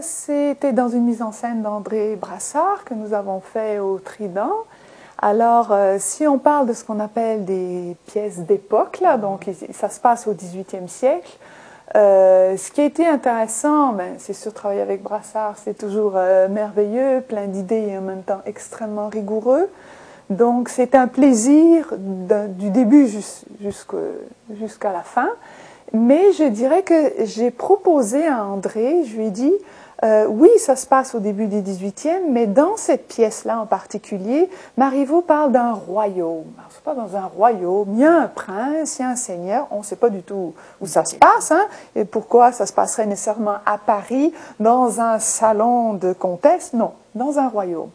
C'était dans une mise en scène d'André Brassard que nous avons fait au Trident. Alors, euh, si on parle de ce qu'on appelle des pièces d'époque, là, donc ça se passe au XVIIIe siècle, euh, ce qui a été intéressant, ben, c'est sûr, travailler avec Brassard, c'est toujours euh, merveilleux, plein d'idées et en même temps extrêmement rigoureux. Donc, c'est un plaisir du début jusqu'à la fin. Mais je dirais que j'ai proposé à André, je lui ai dit, euh, oui, ça se passe au début du 18e, mais dans cette pièce-là en particulier, Marivaux parle d'un royaume. Ce n'est pas dans un royaume, il y a un prince, il y a un seigneur, on ne sait pas du tout où ça se passe, hein, et pourquoi ça se passerait nécessairement à Paris, dans un salon de comtesse, non, dans un royaume.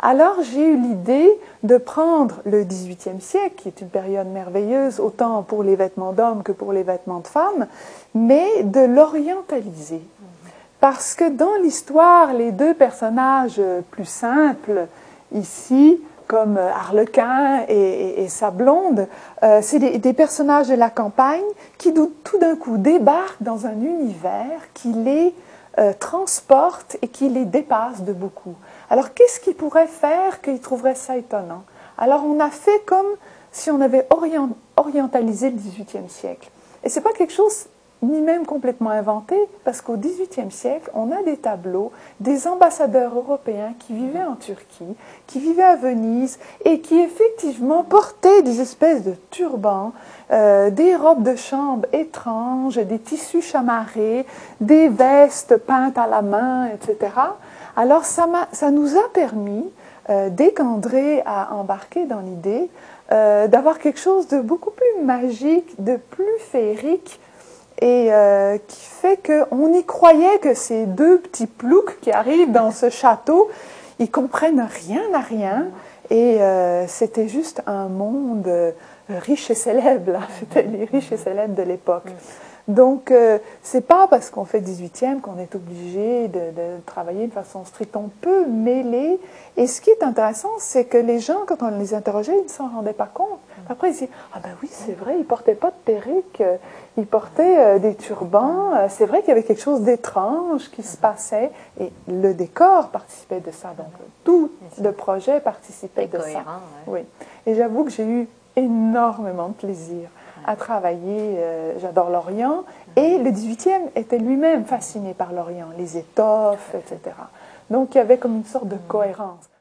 Alors j'ai eu l'idée de prendre le XVIIIe siècle, qui est une période merveilleuse, autant pour les vêtements d'hommes que pour les vêtements de femmes, mais de l'orientaliser. Parce que dans l'histoire, les deux personnages plus simples, ici, comme Harlequin et, sa blonde, euh, c'est des, personnages de la campagne qui tout d'un coup débarquent dans un univers qui les euh, transporte et qui les dépasse de beaucoup. Alors qu'est-ce qui pourrait faire qu'ils trouveraient ça étonnant? Alors on a fait comme si on avait orientalisé le XVIIIe siècle. Et ce n'est pas quelque chose ni même complètement inventé, parce qu'au XVIIIe siècle, on a des tableaux des ambassadeurs européens qui vivaient en Turquie, qui vivaient à Venise, et qui effectivement portaient des espèces de turbans, euh, des robes de chambre étranges, des tissus chamarrés, des vestes peintes à la main, etc. Alors ça, ça nous a permis, euh, dès qu'André a embarqué dans l'idée, euh, d'avoir quelque chose de beaucoup plus magique, de plus féerique, et euh, qui fait qu'on y croyait que ces deux petits ploucs qui arrivent dans ce château, ils comprennent rien à rien, et euh, c'était juste un monde riche et célèbre, c'était les riches et célèbres de l'époque. Donc, euh, c'est pas parce qu'on fait 18e qu'on est obligé de, travailler de façon stricte. On peut mêler. Et ce qui est intéressant, c'est que les gens, quand on les interrogeait, ils ne s'en rendaient pas compte. Après, ils disaient Ah ben oui, c'est vrai, ils portaient pas de perruque, euh, ils portaient euh, des turbans. Euh, c'est vrai qu'il y avait quelque chose d'étrange qui se passait. Et le décor participait de ça. Donc, tout le projet participait de ça. Oui. Et j'avoue que j'ai eu énormément de plaisir à travailler. Euh, j'adore l'Orient. Et le 18e était lui-même fasciné par l'Orient, les étoffes, etc. Donc il y avait comme une sorte de cohérence.